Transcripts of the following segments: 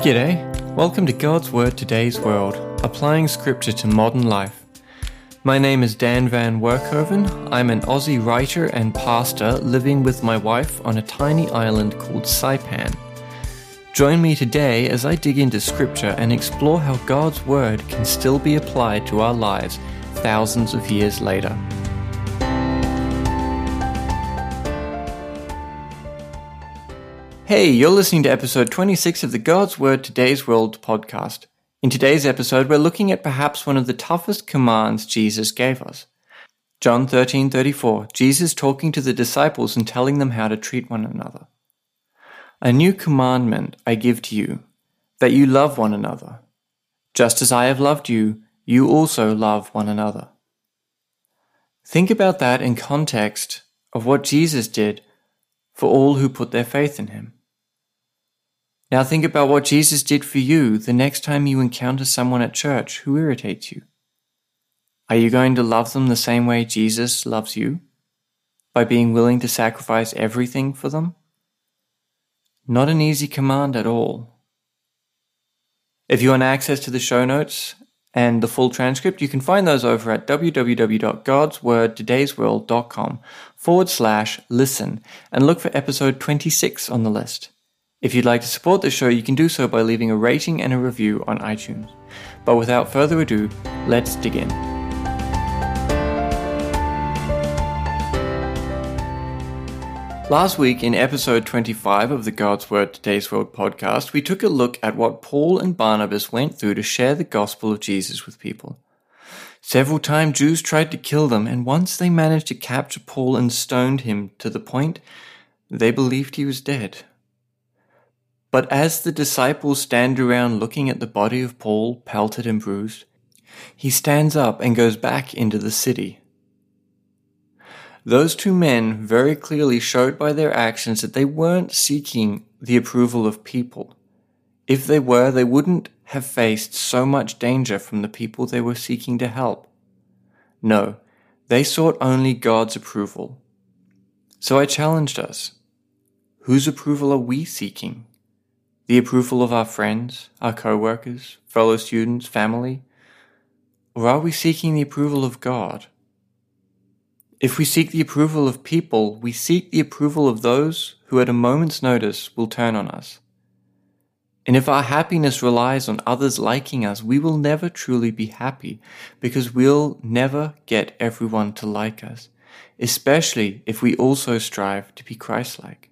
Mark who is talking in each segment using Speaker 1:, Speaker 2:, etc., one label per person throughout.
Speaker 1: G'day, welcome to God's Word Today's World, applying scripture to modern life. My name is Dan Van Werkhoven. I'm an Aussie writer and pastor living with my wife on a tiny island called Saipan. Join me today as I dig into scripture and explore how God's Word can still be applied to our lives thousands of years later. Hey, you're listening to episode 26 of the God's Word Today's World podcast. In today's episode, we're looking at perhaps one of the toughest commands Jesus gave us. John 13:34, Jesus talking to the disciples and telling them how to treat one another. A new commandment I give to you, that you love one another. Just as I have loved you, you also love one another. Think about that in context of what Jesus did for all who put their faith in him. Now think about what Jesus did for you the next time you encounter someone at church who irritates you. Are you going to love them the same way Jesus loves you? By being willing to sacrifice everything for them? Not an easy command at all. If you want access to the show notes and the full transcript, you can find those over at www.godswordtodaysworld.com forward slash listen and look for episode 26 on the list. If you'd like to support the show, you can do so by leaving a rating and a review on iTunes. But without further ado, let's dig in. Last week, in episode 25 of the God's Word Today's World podcast, we took a look at what Paul and Barnabas went through to share the gospel of Jesus with people. Several times Jews tried to kill them, and once they managed to capture Paul and stoned him to the point they believed he was dead. But as the disciples stand around looking at the body of Paul, pelted and bruised, he stands up and goes back into the city. Those two men very clearly showed by their actions that they weren't seeking the approval of people. If they were, they wouldn't have faced so much danger from the people they were seeking to help. No, they sought only God's approval. So I challenged us. Whose approval are we seeking? The approval of our friends, our co-workers, fellow students, family? Or are we seeking the approval of God? If we seek the approval of people, we seek the approval of those who at a moment's notice will turn on us. And if our happiness relies on others liking us, we will never truly be happy because we'll never get everyone to like us, especially if we also strive to be Christ-like.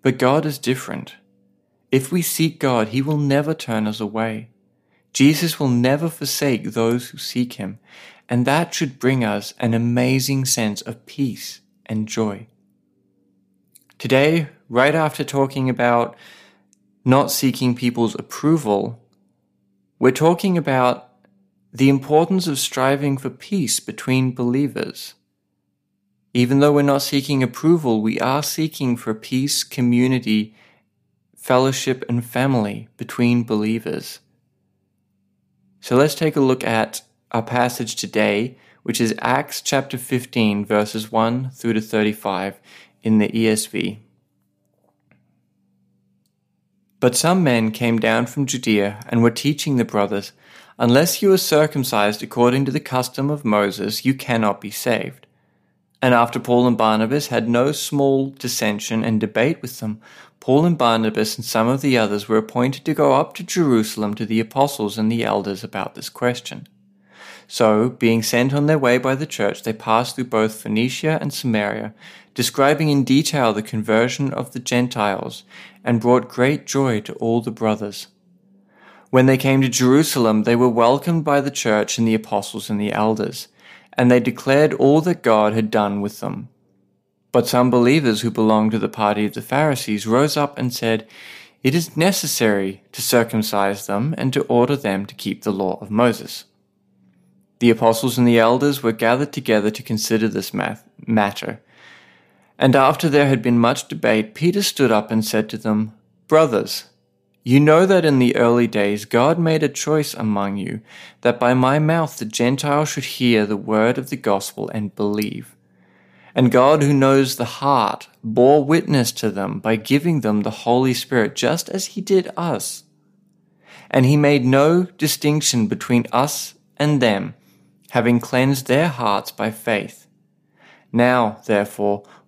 Speaker 1: But God is different. If we seek God, He will never turn us away. Jesus will never forsake those who seek Him, and that should bring us an amazing sense of peace and joy. Today, right after talking about not seeking people's approval, we're talking about the importance of striving for peace between believers. Even though we're not seeking approval, we are seeking for peace, community, fellowship, and family between believers. So let's take a look at our passage today, which is Acts chapter 15, verses 1 through to 35 in the ESV. But some men came down from Judea and were teaching the brothers, Unless you are circumcised according to the custom of Moses, you cannot be saved. And after Paul and Barnabas had no small dissension and debate with them, Paul and Barnabas and some of the others were appointed to go up to Jerusalem to the apostles and the elders about this question. So, being sent on their way by the church, they passed through both Phoenicia and Samaria, describing in detail the conversion of the Gentiles, and brought great joy to all the brothers. When they came to Jerusalem, they were welcomed by the church and the apostles and the elders and they declared all that God had done with them. But some believers who belonged to the party of the Pharisees rose up and said, It is necessary to circumcise them and to order them to keep the law of Moses. The apostles and the elders were gathered together to consider this matter. And after there had been much debate, Peter stood up and said to them, Brothers, you know that in the early days God made a choice among you, that by my mouth the Gentiles should hear the word of the gospel and believe. And God, who knows the heart, bore witness to them by giving them the Holy Spirit, just as He did us. And He made no distinction between us and them, having cleansed their hearts by faith. Now, therefore,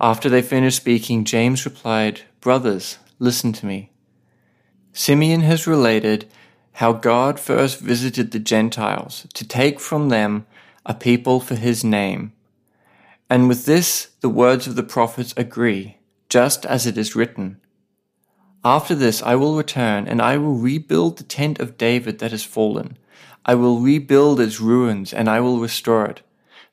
Speaker 1: After they finished speaking, James replied, Brothers, listen to me. Simeon has related how God first visited the Gentiles to take from them a people for his name. And with this, the words of the prophets agree, just as it is written. After this, I will return, and I will rebuild the tent of David that has fallen. I will rebuild its ruins, and I will restore it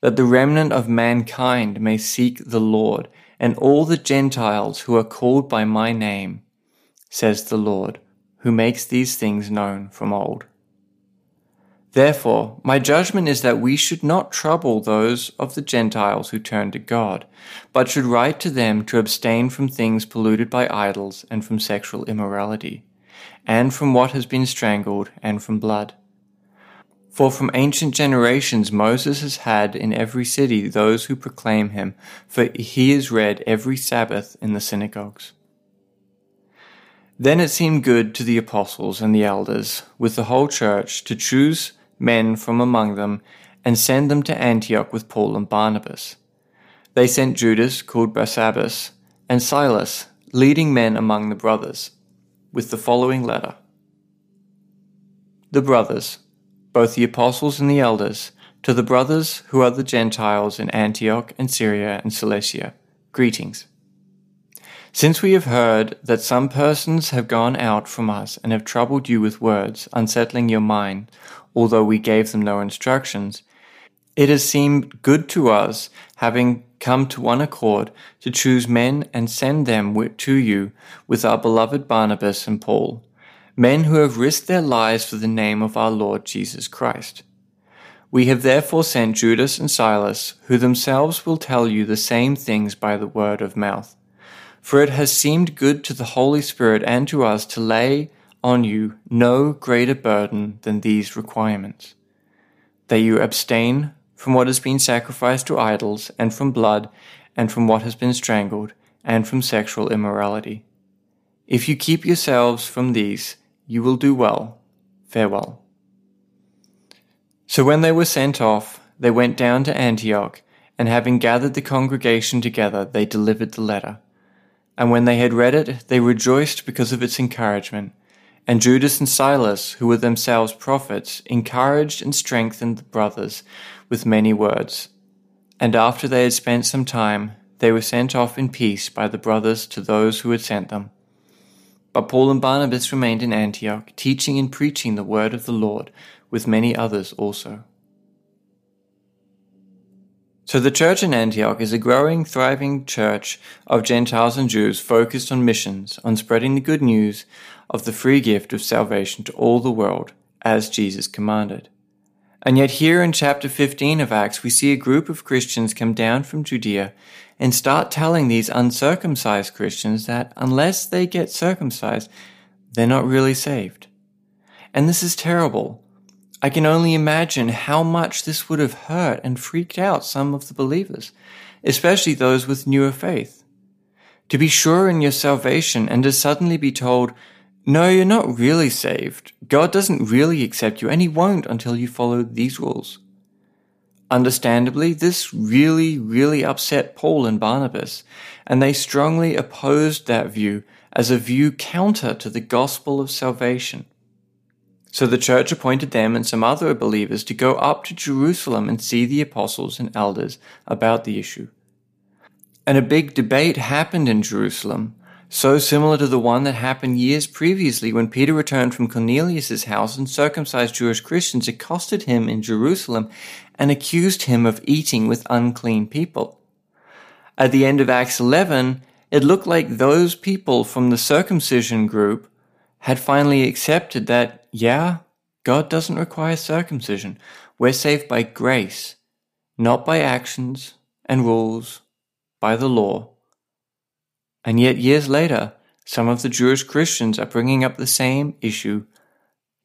Speaker 1: that the remnant of mankind may seek the Lord, and all the Gentiles who are called by my name, says the Lord, who makes these things known from old. Therefore, my judgment is that we should not trouble those of the Gentiles who turn to God, but should write to them to abstain from things polluted by idols and from sexual immorality, and from what has been strangled and from blood. For from ancient generations Moses has had in every city those who proclaim him, for he is read every Sabbath in the synagogues. Then it seemed good to the apostles and the elders, with the whole church, to choose men from among them and send them to Antioch with Paul and Barnabas. They sent Judas, called Barsabbas, and Silas, leading men among the brothers, with the following letter The brothers, both the apostles and the elders, to the brothers who are the Gentiles in Antioch and Syria and Cilicia, greetings. Since we have heard that some persons have gone out from us and have troubled you with words, unsettling your mind, although we gave them no instructions, it has seemed good to us, having come to one accord, to choose men and send them to you with our beloved Barnabas and Paul men who have risked their lives for the name of our Lord Jesus Christ. We have therefore sent Judas and Silas, who themselves will tell you the same things by the word of mouth. For it has seemed good to the Holy Spirit and to us to lay on you no greater burden than these requirements that you abstain from what has been sacrificed to idols, and from blood, and from what has been strangled, and from sexual immorality. If you keep yourselves from these, you will do well. Farewell. So when they were sent off, they went down to Antioch, and having gathered the congregation together, they delivered the letter. And when they had read it, they rejoiced because of its encouragement. And Judas and Silas, who were themselves prophets, encouraged and strengthened the brothers with many words. And after they had spent some time, they were sent off in peace by the brothers to those who had sent them. But Paul and Barnabas remained in Antioch, teaching and preaching the word of the Lord, with many others also. So the church in Antioch is a growing, thriving church of Gentiles and Jews focused on missions, on spreading the good news of the free gift of salvation to all the world, as Jesus commanded. And yet, here in chapter 15 of Acts, we see a group of Christians come down from Judea and start telling these uncircumcised Christians that unless they get circumcised, they're not really saved. And this is terrible. I can only imagine how much this would have hurt and freaked out some of the believers, especially those with newer faith. To be sure in your salvation and to suddenly be told, no, you're not really saved. God doesn't really accept you, and He won't until you follow these rules. Understandably, this really, really upset Paul and Barnabas, and they strongly opposed that view as a view counter to the gospel of salvation. So the church appointed them and some other believers to go up to Jerusalem and see the apostles and elders about the issue. And a big debate happened in Jerusalem so similar to the one that happened years previously when Peter returned from Cornelius's house and circumcised Jewish Christians accosted him in Jerusalem and accused him of eating with unclean people. At the end of Acts 11, it looked like those people from the circumcision group had finally accepted that, yeah, God doesn't require circumcision. We're saved by grace, not by actions and rules, by the law. And yet, years later, some of the Jewish Christians are bringing up the same issue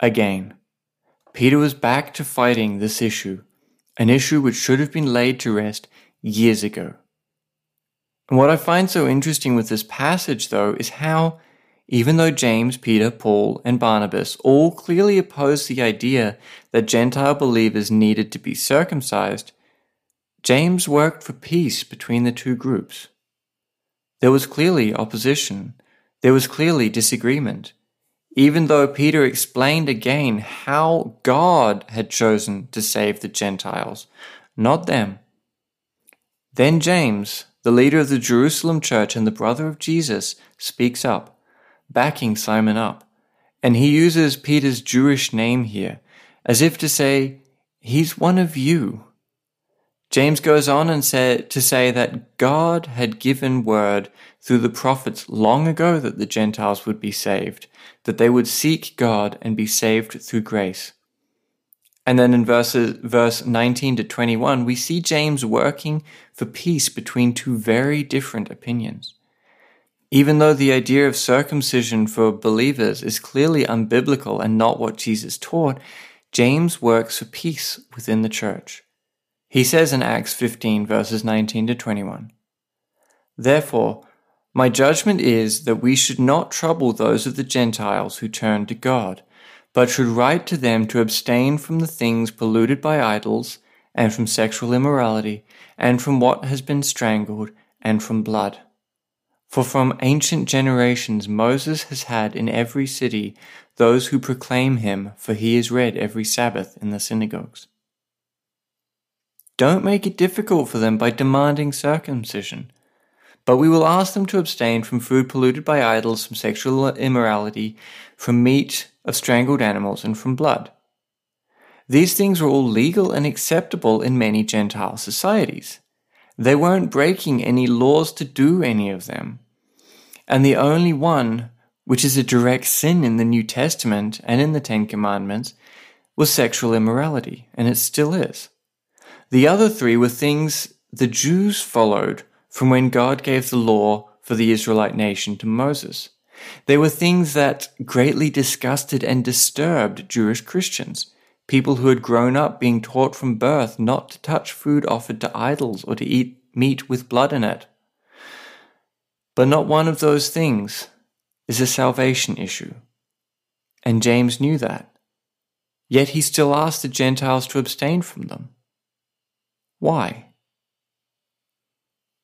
Speaker 1: again. Peter was back to fighting this issue, an issue which should have been laid to rest years ago. And what I find so interesting with this passage, though, is how, even though James, Peter, Paul, and Barnabas all clearly opposed the idea that Gentile believers needed to be circumcised, James worked for peace between the two groups. There was clearly opposition, there was clearly disagreement, even though Peter explained again how God had chosen to save the Gentiles, not them. Then James, the leader of the Jerusalem church and the brother of Jesus, speaks up, backing Simon up. And he uses Peter's Jewish name here, as if to say, He's one of you. James goes on and say, to say that God had given word through the prophets long ago that the Gentiles would be saved, that they would seek God and be saved through grace. And then in verses, verse 19 to 21, we see James working for peace between two very different opinions. Even though the idea of circumcision for believers is clearly unbiblical and not what Jesus taught, James works for peace within the church. He says in Acts 15, verses 19 to 21, Therefore, my judgment is that we should not trouble those of the Gentiles who turn to God but should write to them to abstain from the things polluted by idols, and from sexual immorality, and from what has been strangled, and from blood. For from ancient generations Moses has had in every city those who proclaim him, for he is read every Sabbath in the synagogues. Don't make it difficult for them by demanding circumcision. But we will ask them to abstain from food polluted by idols, from sexual immorality, from meat of strangled animals, and from blood. These things were all legal and acceptable in many Gentile societies. They weren't breaking any laws to do any of them. And the only one, which is a direct sin in the New Testament and in the Ten Commandments, was sexual immorality, and it still is. The other three were things the Jews followed from when God gave the law for the Israelite nation to Moses. They were things that greatly disgusted and disturbed Jewish Christians, people who had grown up being taught from birth not to touch food offered to idols or to eat meat with blood in it. But not one of those things is a salvation issue. And James knew that. Yet he still asked the Gentiles to abstain from them. Why?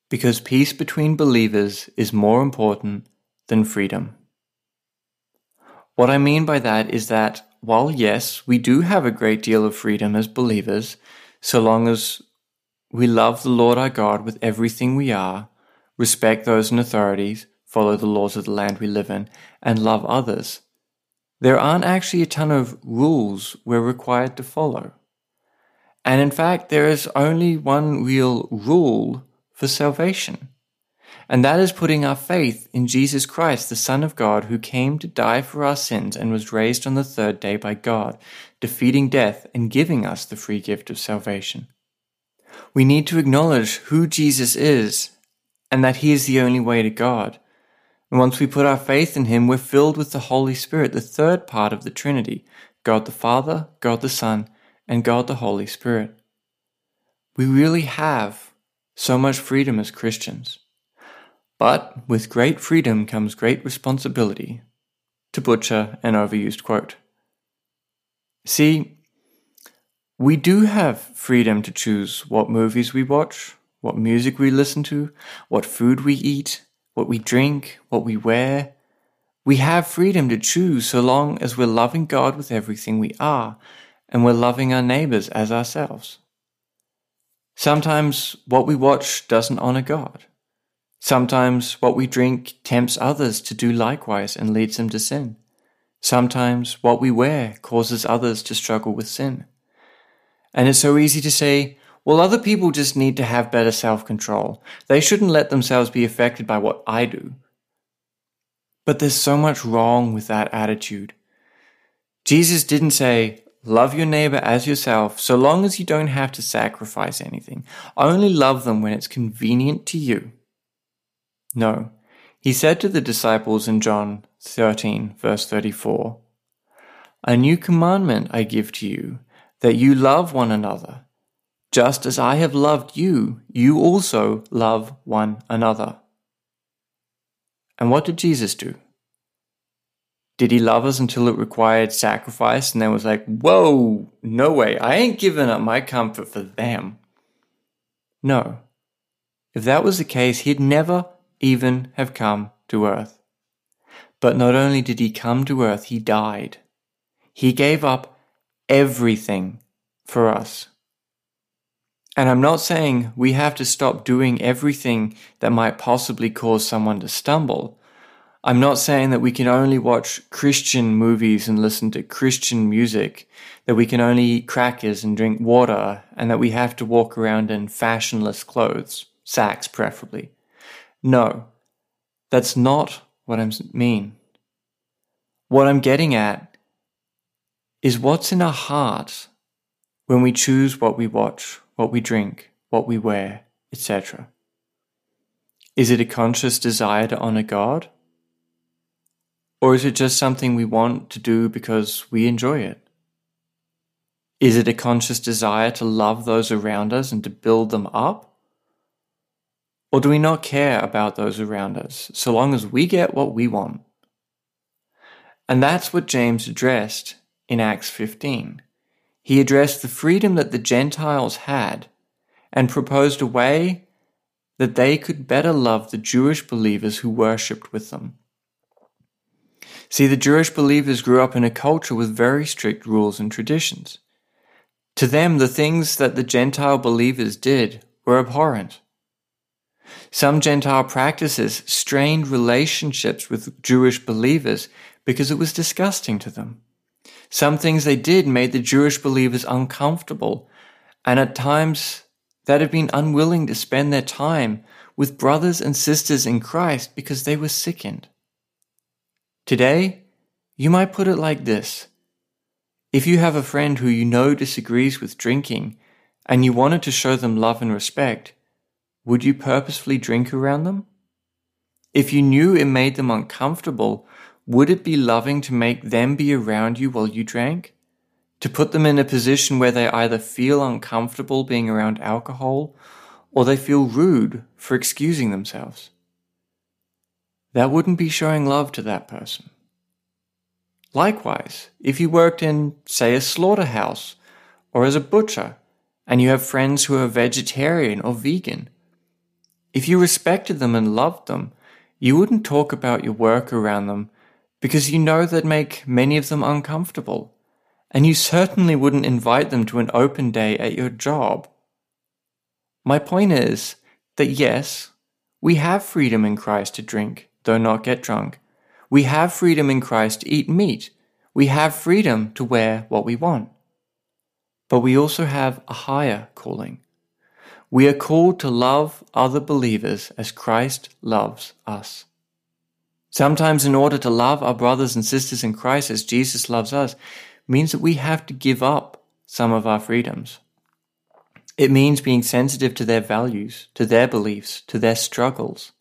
Speaker 1: Because peace between believers is more important than freedom. What I mean by that is that while yes, we do have a great deal of freedom as believers, so long as we love the Lord our God with everything we are, respect those in authorities, follow the laws of the land we live in, and love others, there aren't actually a ton of rules we're required to follow. And in fact, there is only one real rule for salvation. And that is putting our faith in Jesus Christ, the Son of God, who came to die for our sins and was raised on the third day by God, defeating death and giving us the free gift of salvation. We need to acknowledge who Jesus is and that he is the only way to God. And once we put our faith in him, we're filled with the Holy Spirit, the third part of the Trinity God the Father, God the Son, and God the Holy Spirit. We really have so much freedom as Christians. But with great freedom comes great responsibility, to butcher an overused quote. See, we do have freedom to choose what movies we watch, what music we listen to, what food we eat, what we drink, what we wear. We have freedom to choose so long as we're loving God with everything we are and we're loving our neighbors as ourselves. Sometimes what we watch doesn't honor God. Sometimes what we drink tempts others to do likewise and leads them to sin. Sometimes what we wear causes others to struggle with sin. And it's so easy to say, well, other people just need to have better self control. They shouldn't let themselves be affected by what I do. But there's so much wrong with that attitude. Jesus didn't say, love your neighbor as yourself so long as you don't have to sacrifice anything. Only love them when it's convenient to you. No. He said to the disciples in John 13, verse 34, A new commandment I give to you, that you love one another. Just as I have loved you, you also love one another. And what did Jesus do? Did he love us until it required sacrifice and then was like, whoa, no way, I ain't giving up my comfort for them? No. If that was the case, he'd never even have come to earth. But not only did he come to earth, he died. He gave up everything for us. And I'm not saying we have to stop doing everything that might possibly cause someone to stumble. I'm not saying that we can only watch Christian movies and listen to Christian music, that we can only eat crackers and drink water, and that we have to walk around in fashionless clothes, sacks preferably. No, that's not what I mean. What I'm getting at is what's in our heart when we choose what we watch, what we drink, what we wear, etc. Is it a conscious desire to honor God? Or is it just something we want to do because we enjoy it? Is it a conscious desire to love those around us and to build them up? Or do we not care about those around us so long as we get what we want? And that's what James addressed in Acts 15. He addressed the freedom that the Gentiles had and proposed a way that they could better love the Jewish believers who worshipped with them. See, the Jewish believers grew up in a culture with very strict rules and traditions. To them, the things that the Gentile believers did were abhorrent. Some Gentile practices strained relationships with Jewish believers because it was disgusting to them. Some things they did made the Jewish believers uncomfortable, and at times that had been unwilling to spend their time with brothers and sisters in Christ because they were sickened. Today, you might put it like this. If you have a friend who you know disagrees with drinking and you wanted to show them love and respect, would you purposefully drink around them? If you knew it made them uncomfortable, would it be loving to make them be around you while you drank? To put them in a position where they either feel uncomfortable being around alcohol or they feel rude for excusing themselves? That wouldn't be showing love to that person. Likewise, if you worked in, say, a slaughterhouse or as a butcher, and you have friends who are vegetarian or vegan, if you respected them and loved them, you wouldn't talk about your work around them because you know that'd make many of them uncomfortable. And you certainly wouldn't invite them to an open day at your job. My point is that yes, we have freedom in Christ to drink, though not get drunk. We have freedom in Christ to eat meat. We have freedom to wear what we want. But we also have a higher calling. We are called to love other believers as Christ loves us. Sometimes, in order to love our brothers and sisters in Christ as Jesus loves us, means that we have to give up some of our freedoms. It means being sensitive to their values, to their beliefs, to their struggles.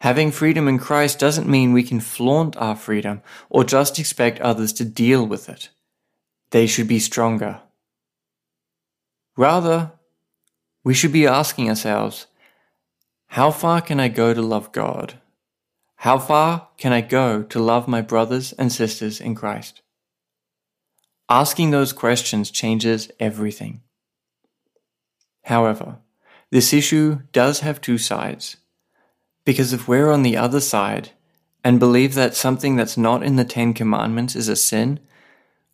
Speaker 1: Having freedom in Christ doesn't mean we can flaunt our freedom or just expect others to deal with it. They should be stronger. Rather, we should be asking ourselves, how far can I go to love God? How far can I go to love my brothers and sisters in Christ? Asking those questions changes everything. However, this issue does have two sides. Because if we're on the other side and believe that something that's not in the Ten Commandments is a sin,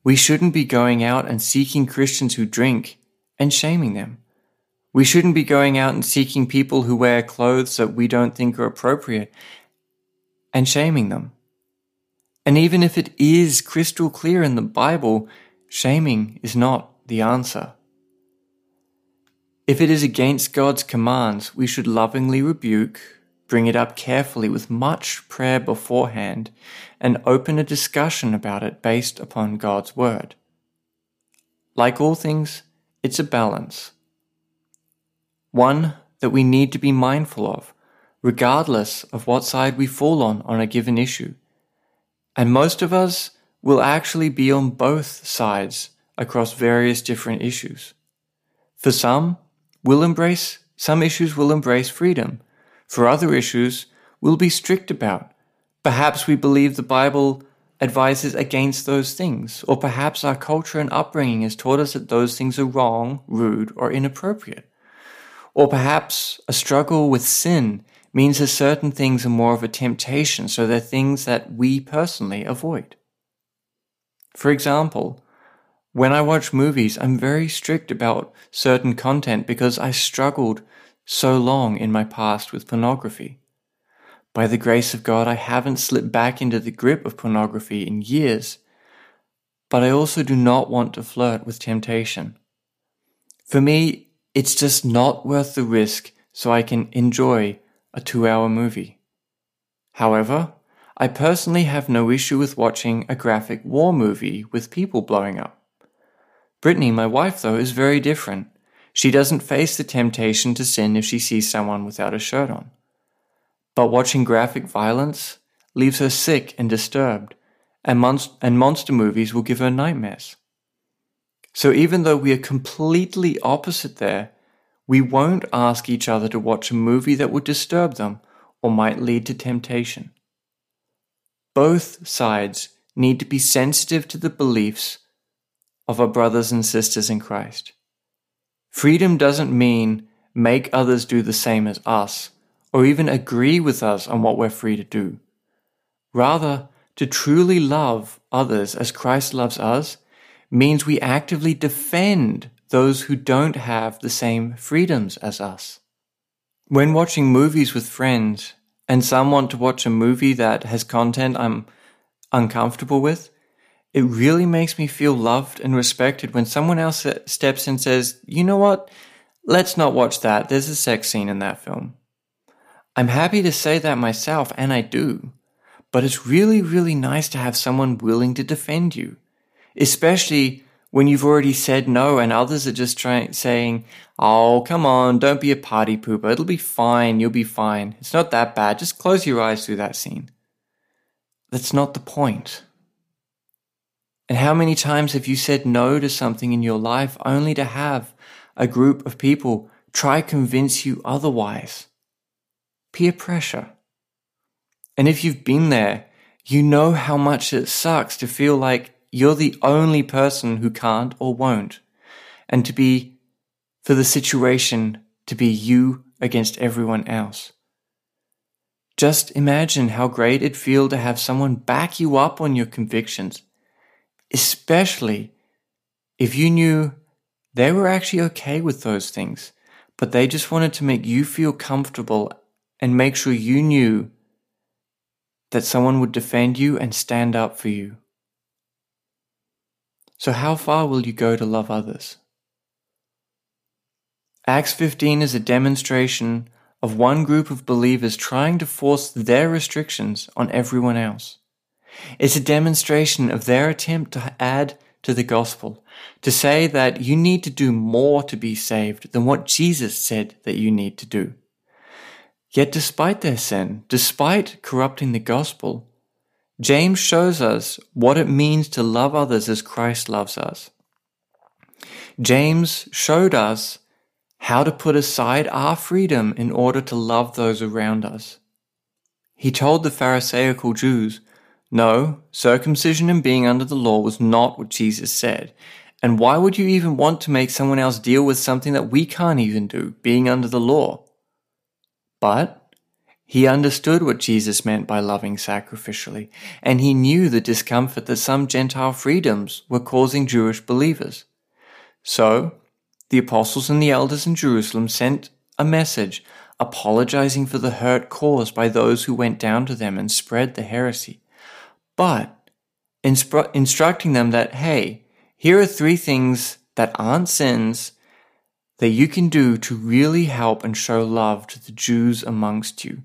Speaker 1: we shouldn't be going out and seeking Christians who drink and shaming them. We shouldn't be going out and seeking people who wear clothes that we don't think are appropriate and shaming them. And even if it is crystal clear in the Bible, shaming is not the answer. If it is against God's commands, we should lovingly rebuke, bring it up carefully with much prayer beforehand, and open a discussion about it based upon God's word. Like all things, it's a balance. One that we need to be mindful of, regardless of what side we fall on on a given issue. And most of us will actually be on both sides across various different issues. For some, we'll embrace, some issues will embrace freedom. For other issues, we'll be strict about. Perhaps we believe the Bible advises against those things, or perhaps our culture and upbringing has taught us that those things are wrong, rude, or inappropriate. Or perhaps a struggle with sin means that certain things are more of a temptation, so they're things that we personally avoid. For example, when I watch movies, I'm very strict about certain content because I struggled so long in my past with pornography. By the grace of God, I haven't slipped back into the grip of pornography in years, but I also do not want to flirt with temptation. For me, it's just not worth the risk so I can enjoy a two hour movie. However, I personally have no issue with watching a graphic war movie with people blowing up. Brittany, my wife, though, is very different. She doesn't face the temptation to sin if she sees someone without a shirt on. But watching graphic violence leaves her sick and disturbed, and, monst- and monster movies will give her nightmares. So even though we are completely opposite there, we won't ask each other to watch a movie that would disturb them or might lead to temptation. Both sides need to be sensitive to the beliefs of our brothers and sisters in Christ. Freedom doesn't mean make others do the same as us or even agree with us on what we're free to do. Rather, to truly love others as Christ loves us means we actively defend those who don't have the same freedoms as us. When watching movies with friends, and some want to watch a movie that has content I'm uncomfortable with, it really makes me feel loved and respected when someone else steps in and says, you know what? Let's not watch that. There's a sex scene in that film. I'm happy to say that myself, and I do. But it's really, really nice to have someone willing to defend you, especially when you've already said no and others are just trying, saying, Oh, come on, don't be a party pooper. It'll be fine. You'll be fine. It's not that bad. Just close your eyes through that scene. That's not the point. And how many times have you said no to something in your life only to have a group of people try convince you otherwise? Peer pressure. And if you've been there, you know how much it sucks to feel like you're the only person who can't or won't, and to be, for the situation, to be you against everyone else. Just imagine how great it'd feel to have someone back you up on your convictions, especially if you knew they were actually okay with those things, but they just wanted to make you feel comfortable and make sure you knew that someone would defend you and stand up for you. So, how far will you go to love others? Acts 15 is a demonstration of one group of believers trying to force their restrictions on everyone else. It's a demonstration of their attempt to add to the gospel, to say that you need to do more to be saved than what Jesus said that you need to do. Yet despite their sin, despite corrupting the gospel, James shows us what it means to love others as Christ loves us. James showed us how to put aside our freedom in order to love those around us. He told the Pharisaical Jews, no, circumcision and being under the law was not what Jesus said. And why would you even want to make someone else deal with something that we can't even do, being under the law? But he understood what Jesus meant by loving sacrificially, and he knew the discomfort that some Gentile freedoms were causing Jewish believers. So, the apostles and the elders in Jerusalem sent a message apologizing for the hurt caused by those who went down to them and spread the heresy, but instru- instructing them that, hey, here are three things that aren't sins that you can do to really help and show love to the Jews amongst you.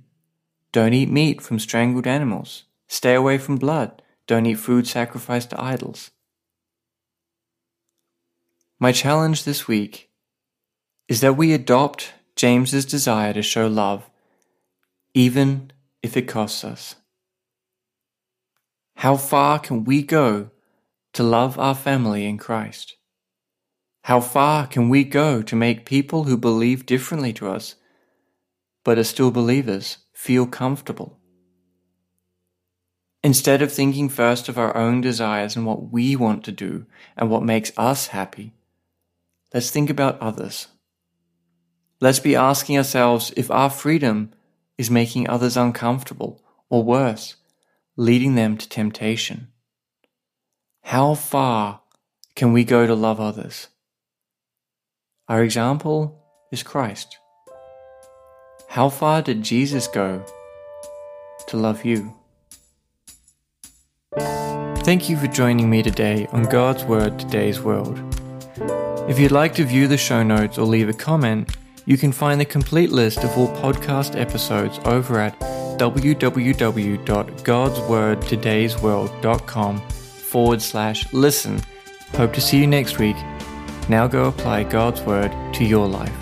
Speaker 1: Don't eat meat from strangled animals. Stay away from blood. Don't eat food sacrificed to idols. My challenge this week is that we adopt James's desire to show love, even if it costs us. How far can we go to love our family in Christ? How far can we go to make people who believe differently to us, but are still believers, feel comfortable? Instead of thinking first of our own desires and what we want to do and what makes us happy, let's think about others. Let's be asking ourselves if our freedom is making others uncomfortable, or worse, leading them to temptation. How far can we go to love others? Our example is Christ. How far did Jesus go to love you? Thank you for joining me today on God's Word Today's World. If you'd like to view the show notes or leave a comment, you can find the complete list of all podcast episodes over at www.godswordtodaysworld.com forward slash listen. Hope to see you next week. Now go apply God's Word to your life.